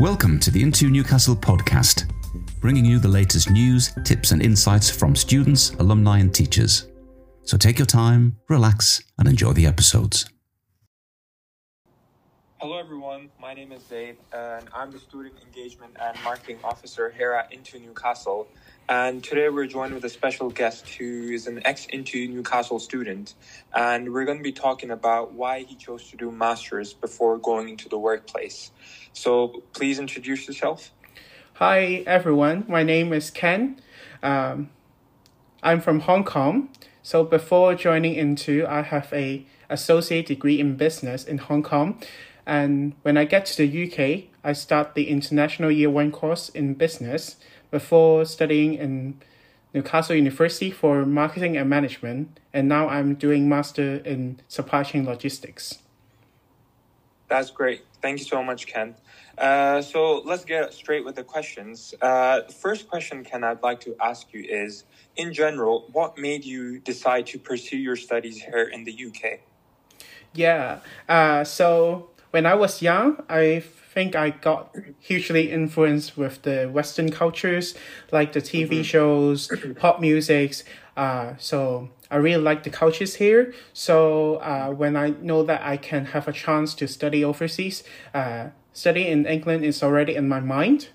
Welcome to the Into Newcastle podcast, bringing you the latest news, tips, and insights from students, alumni, and teachers. So take your time, relax, and enjoy the episodes. Hello, everyone. My name is Zaid, and I'm the Student Engagement and Marketing Officer here at Into Newcastle. And today we're joined with a special guest who is an ex Into Newcastle student. And we're going to be talking about why he chose to do Masters before going into the workplace. So please introduce yourself. Hi, everyone. My name is Ken. Um, I'm from Hong Kong. So before joining into, I have a associate degree in business in Hong Kong. And when I get to the UK, I start the international year one course in business before studying in Newcastle University for marketing and management. And now I'm doing master in supply chain logistics. That's great. Thank you so much, Ken. Uh, so let's get straight with the questions. Uh, first question, Ken, I'd like to ask you is in general, what made you decide to pursue your studies here in the UK? Yeah. Uh, so when I was young, I think I got hugely influenced with the Western cultures, like the TV mm-hmm. shows, pop musics. Uh, so I really like the cultures here. So uh, when I know that I can have a chance to study overseas, uh, study in England is already in my mind.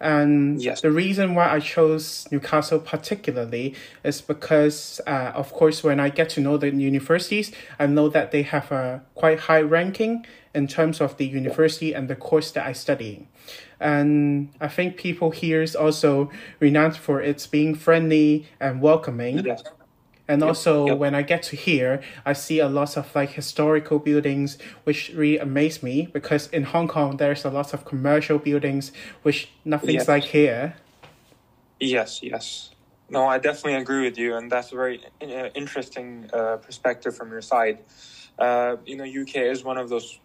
And yes. the reason why I chose Newcastle particularly is because, uh, of course, when I get to know the universities, I know that they have a quite high ranking in terms of the university and the course that I study. And I think people here is also renowned for its being friendly and welcoming. Yes. And yep, also, yep. when I get to here, I see a lot of like historical buildings, which really amaze me because in Hong Kong there's a lot of commercial buildings, which nothing's yes. like here. Yes, yes. No, I definitely agree with you, and that's a very uh, interesting uh, perspective from your side. Uh, you know, UK is one of those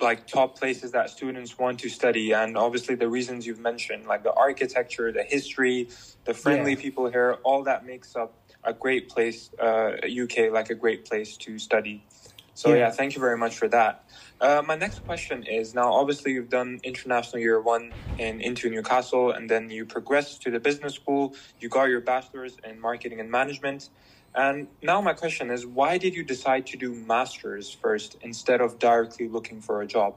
like top places that students want to study, and obviously the reasons you've mentioned, like the architecture, the history, the friendly yeah. people here, all that makes up a great place, uh, UK, like a great place to study. So yeah, yeah thank you very much for that. Uh, my next question is now obviously you've done international year one in into Newcastle and then you progressed to the business school, you got your bachelor's in marketing and management. And now my question is why did you decide to do masters first instead of directly looking for a job?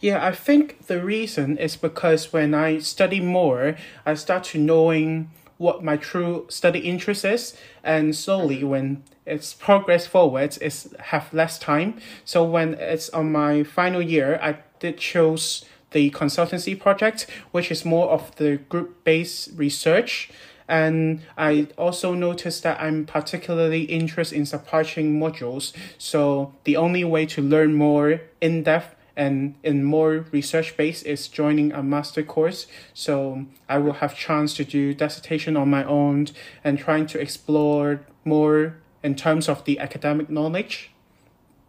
Yeah, I think the reason is because when I study more, I start to knowing what my true study interest is and slowly when it's progress forward it's have less time so when it's on my final year i did choose the consultancy project which is more of the group based research and I also noticed that I'm particularly interested in supply chain modules. So the only way to learn more in depth and in more research base is joining a master course. So i will have chance to do dissertation on my own and trying to explore more in terms of the academic knowledge.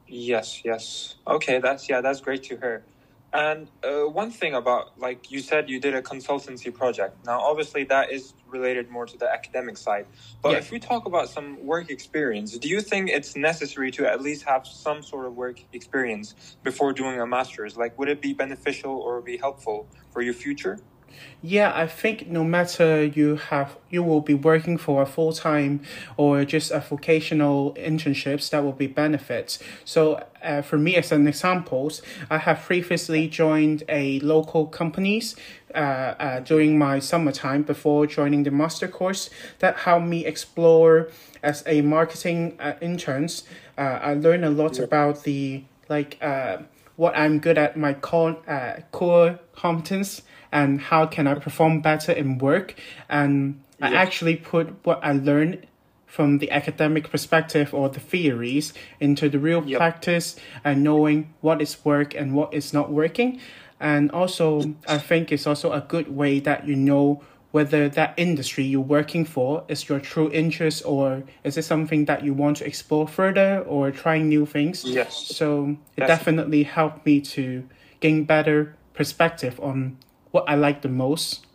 Yes yes. Okay that's yeah that's great to hear and uh, one thing about, like you said, you did a consultancy project. Now, obviously, that is related more to the academic side. But yeah. if we talk about some work experience, do you think it's necessary to at least have some sort of work experience before doing a master's? Like, would it be beneficial or be helpful for your future? Yeah, I think no matter you have you will be working for a full time or just a vocational internships that will be benefits. So uh, for me as an examples, I have previously joined a local companies uh, uh, during my summertime before joining the master course that helped me explore as a marketing uh, interns. Uh, I learned a lot yeah. about the like uh, what I'm good at my core uh, core competence and how can I perform better in work. And yeah. I actually put what I learned from the academic perspective or the theories into the real yep. practice and knowing what is work and what is not working. And also, I think it's also a good way that you know whether that industry you're working for is your true interest or is it something that you want to explore further or trying new things. Yes. So it definitely helped me to gain better perspective on what I like the most.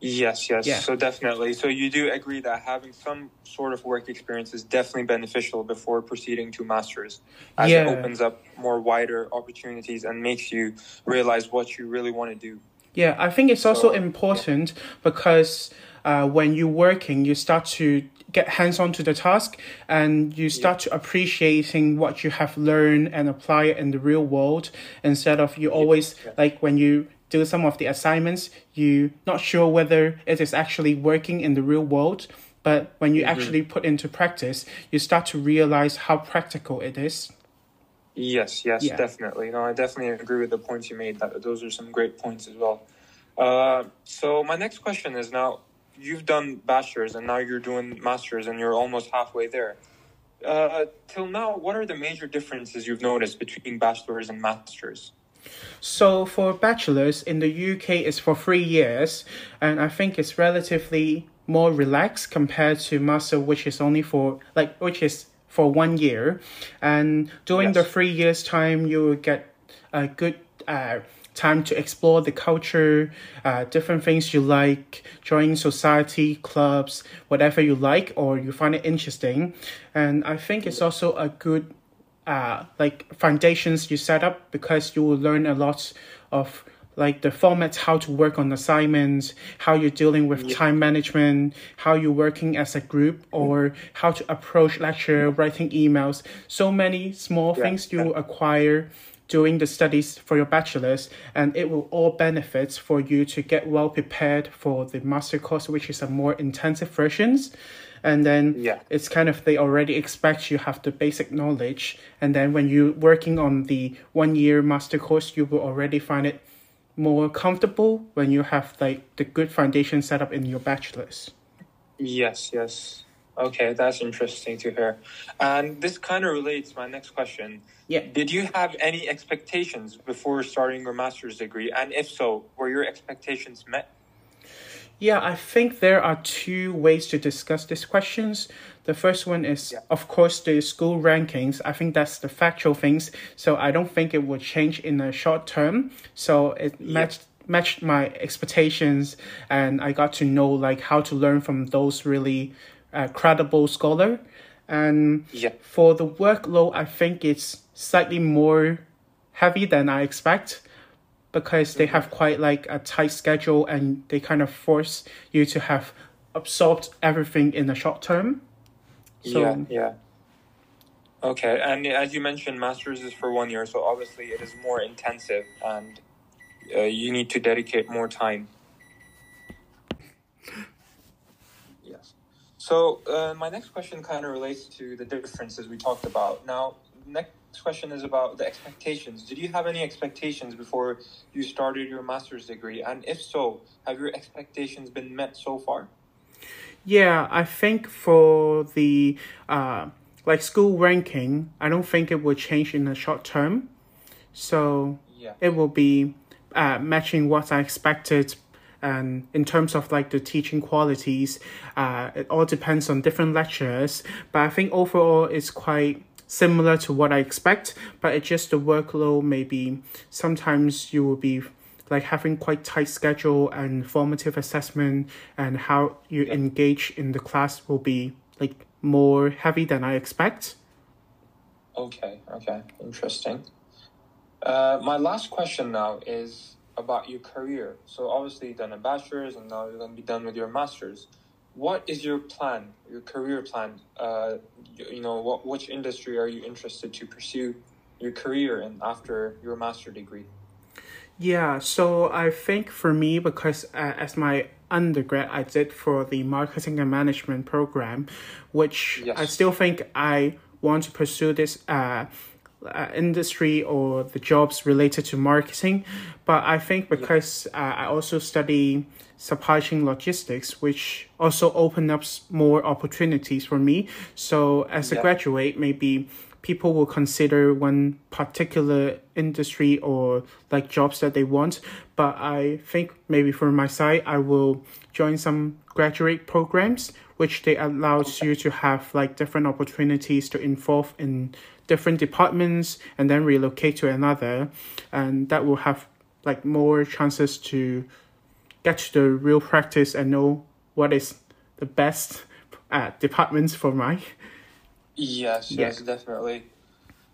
Yes, yes. Yeah. So definitely. So you do agree that having some sort of work experience is definitely beneficial before proceeding to masters, as Yeah. it opens up more wider opportunities and makes you realize what you really want to do. Yeah, I think it's also So, important because uh, when you're working, you start to get hands on to the task and you start to appreciating what you have learned and apply it in the real world instead of you always Yeah. like when you do some of the assignments, you not sure whether it is actually working in the real world. But when you actually put into practice, you start to realize how practical it is. Yes, yes, Yeah. definitely. No, I definitely agree with the points you made. That those are some great points as well. Uh, so my next question is now you've done bachelor's and now you're doing masters and you're almost halfway there. Uh, till now, what are the major differences you've noticed between bachelor's and masters? So for bachelor's in the UK is for three years, and I think it's relatively more relaxed compared to master, which is only for like which is for one year, and during Yes. the three years time you will get a good uh, time to explore the culture, uh, different things you like, join society clubs, whatever you like or you find it interesting, and I think it's also a good uh, like foundations you set up because you will learn a lot of like the formats how to work on assignments how you're dealing with time management how you're working as a group or how to approach lecture writing emails. So many small Yeah, things you acquire during the studies for your bachelor's and it will all benefit for you to get well prepared for the master course which is a more intensive versions and then Yeah. it's kind of they already expect you have the basic knowledge and then when you're working on the one year master course you will already find it more comfortable when you have like the good foundation set up in your bachelor's Yes, yes. Okay, that's interesting to hear. And this kind of relates to my next question. Yeah. Did you have any expectations before starting your master's degree? And if so, were your expectations met? Yeah, I think there are two ways to discuss these questions. The first one is, Yeah. of course, the school rankings. I think that's the factual things. So I don't think it would change in the short term. So it matched matched my expectations, and I got to know like how to learn from those really uh, credible scholar. And Yeah. for the workload, I think it's slightly more heavy than I expect because they have quite like a tight schedule and they kind of force you to have absorbed everything in the short term. So yeah, yeah. Okay, and as you mentioned, master's is for one year, so obviously it is more intensive and uh, you need to dedicate more time. Yes. So uh, my next question kind of relates to the differences we talked about. Now, next question is about the expectations. Did you have any expectations before you started your master's degree? And if so, have your expectations been met so far? yeah, I think for the uh like school ranking, I don't think it will change in the short term. So Yeah. it will be uh, matching what I expected. And in terms of like the teaching qualities, uh, it all depends on different lectures But I think overall it's quite similar to what I expect. But it's just the workload. Maybe sometimes you will be like having quite tight schedule and formative assessment, and how you engage in the class will be like more heavy than I expect. Okay, okay, interesting. Uh, my last question now is about your career. So obviously you've done a bachelor's and now you're going to be done with your master's. What is your plan, your career plan? Uh, you, know, what which industry are you interested to pursue your career in after your master degree? Yeah, so I think for me, because uh, as my undergrad, I did for the marketing and management program, which Yes. I still think I want to pursue this uh, uh, industry or the jobs related to marketing. But I think because uh, I also study supply chain logistics, which also open up more opportunities for me. So as a Yeah. graduate, maybe people will consider one particular industry or like jobs that they want. But I think maybe from my side, I will join some graduate programs, which they allows you to have like different opportunities to involve in different departments and then relocate to another, and that will have like more chances to get to the real practice and know what is the best uh, departments for my. Yes, Yeah. yes, definitely.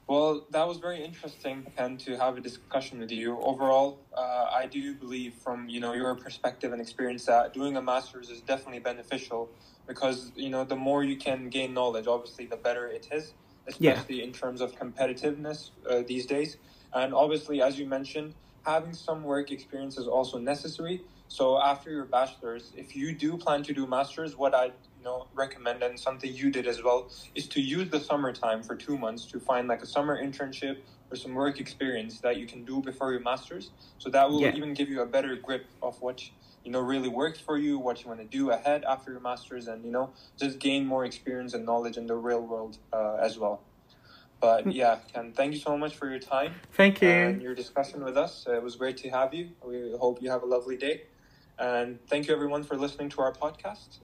Well, that was very interesting, and to have a discussion with you. Overall, uh, I do believe, from you know your perspective and experience, that doing a master's is definitely beneficial because you know the more you can gain knowledge, obviously, the better it is, Yeah. especially in terms of competitiveness uh, these days. And obviously, as you mentioned, having some work experience is also necessary. So after your bachelor's, if you do plan to do masters, what I you know recommend and something you did as well is to use the summertime for two months to find like a summer internship or some work experience that you can do before your masters. So that will Yeah. even give you a better grip of what you know really works for you, what you want to do ahead after your masters, and you know just gain more experience and knowledge in the real world uh, as well. But yeah, Ken, thank you so much for your time Thank you. and your discussion with us. It was great to have you. We hope you have a lovely day. And thank you, everyone, for listening to our podcast.